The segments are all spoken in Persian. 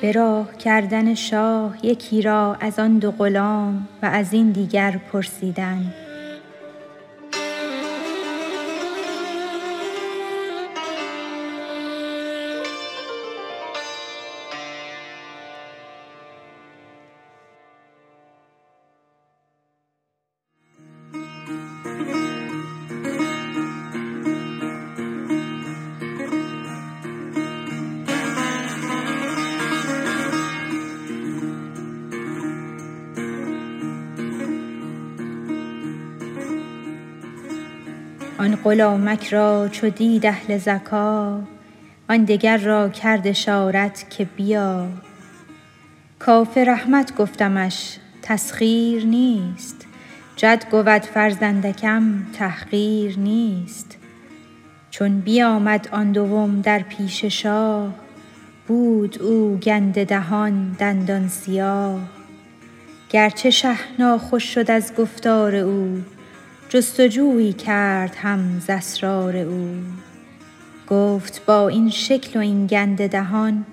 به راه کردن شاه یکی را از آن دو غلام و از این دیگر پرسیدن. آن غلامک را چو دید اهل ذکا آن دگر را کرد اشارت که بیا. کافر احمد گفتمش تسخیر نیست جد گود فرزندکم تحقیر نیست. چون بیامد آن دوم در پیش شاه بود او گنده دهان دندان سیاه. گرچه شه ناخوش شد از گفتار او جست و جویی کرد هم ز اسرار او. گفت با این شکل و این گنده دهان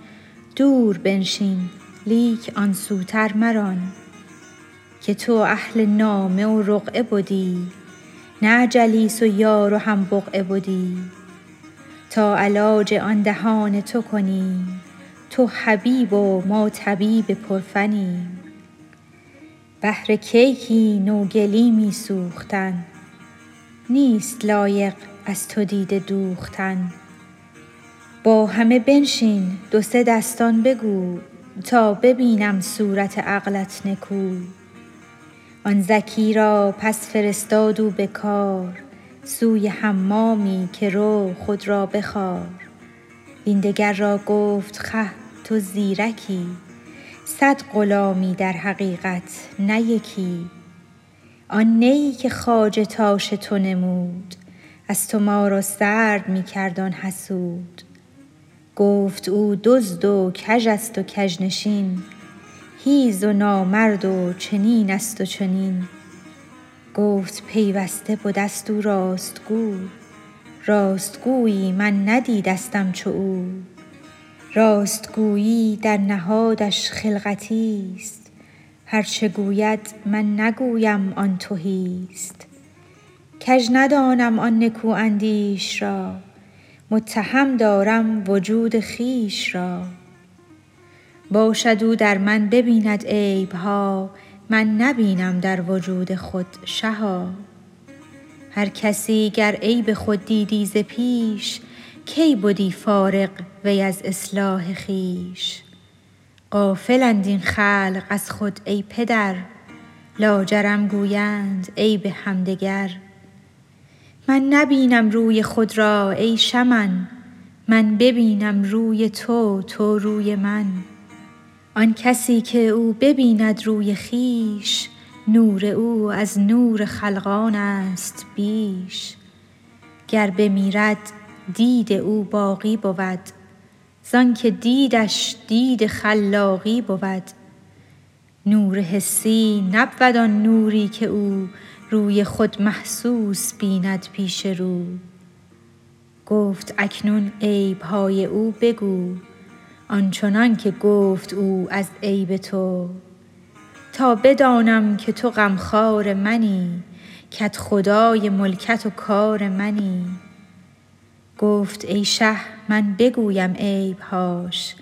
دور بنشین لیک آن سوتر مران. که تو اهل نامه و رقعه بدی نه جلیس و یار و هم بقعه بدی. تا علاج آن دهان تو کنیم تو حبیب و ما طبیب پرفنیم بهر کیکی نوگلیمی سوختن نیست لایق از تو دیده دوختن. با همه بنشین دو سه دستان بگو تا ببینم صورت عقلت نکو. آن زکی را پس فرستاد او به کار سوی حمامی که رو خود را بخار. وین دگر را گفت خه تو زیرکی صد غلامی در حقیقت نه یکی. آن نه ای که خواجه تاش تو نمود. از تو ما را سرد می کرد آن حسود. گفت او دزد و کژ است و کژنشین حیز و نامرد و چنین است و چنین. گفت پیوسته بده ست او راست گو راست گویی من ندیدستم چو او. راست گویی در نهادش خلقتی ست هر چه گوید من نگویم آن تهی ست کژ ندانم آن نکواندیش را متهم دارم وجود خویش را. باشد او در من ببیند عیب ها من نبینم در وجود خود شها. هر کسی گر عیب خود دیدی ز پیش کی بدی فارغ وی از اصلاح خویش؟ غافلند این خلق از خود ای پدر. لاجرم گویند عیب همدگر. من نبینم روی خود را ای شمن. من ببینم روی تو تو روی من. آن کسی که او ببیند روی خویش نور او از نور خلقان است بیش. گر بمیرد دید او باقی بود. زانک دیدش دید خلاقی بود. نور حسی نبود آن نوری که او روی خود محسوس بیند پیش رو. گفت اکنون عیب های او بگو آن چنان که گفت او از عیب تو. تا بدانم که تو غمخوار منی کدخدای ملکت و کار منی. گفت ای شه من بگویم عیب هاش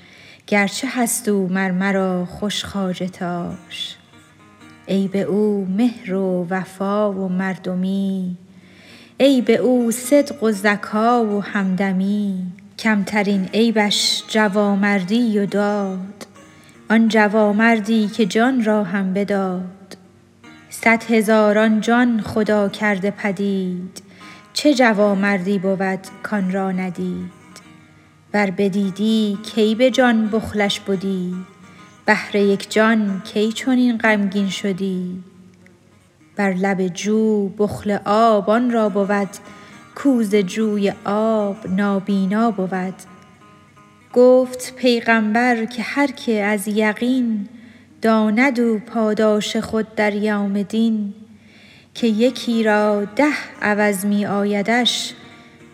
گرچه هست او مر مرا خوش خواجه تاش. عیب او مهر و وفا و مردمی عیب او صدق و ذکا و همدمی. کمترین عیبش جوامردی و داد آن جوامردی که جان را هم بداد. صد هزاران جان خدا کرده پدید چه جوامردی بود کان را ندید؟ ور بدیدی کی به جان بخلش بدی؟ بهر یک جان کی چنین غمگین شدی؟ بر لب جو بخل آب آن را بود کو جوی آب نابینا بود. گفت پیغامبر که هر که از یقین داند او پاداش خود در یوم دین که یکی را ده عوض می آیدش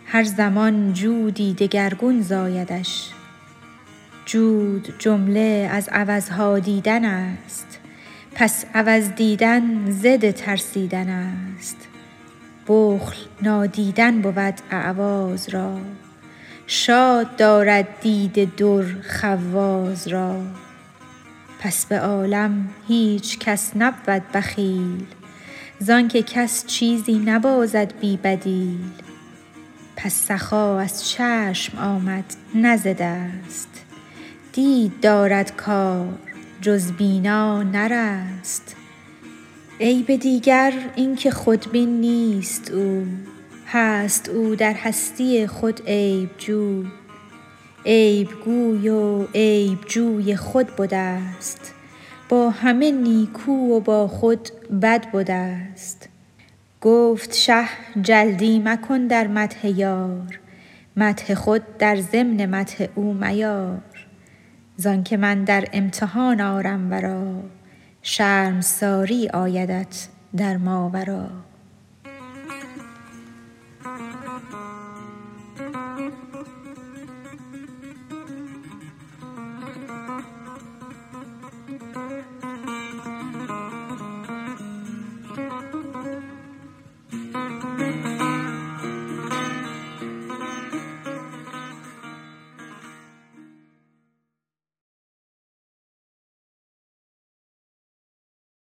هر زمان جودی دگرگون زایدش. جود جمله از عوضها دیدن است پس عوض دیدن ضد ترسیدن است. بخل نادیدن بود اعواض را شاد دارد دید در خواض را. پس به عالم هیچ کس نبود بخیل زانکه کس چیزی نبازد بی بدیل. پس سخا از چشم آمد نه ز دست. دید دارد کار جز بینا نرست. عیب دیگر این که خودبین نیست او هست او در هستی خود عیب جو. عیب گوی و عیب جوی خود بدست با همه نیکو و با خود بد بوده است. گفت شه جلدی مکن در مته یار. مته خود در ضمن مته او میار. زان که من در امتحان آرم ورا. شرمساری آیدت در ماورا.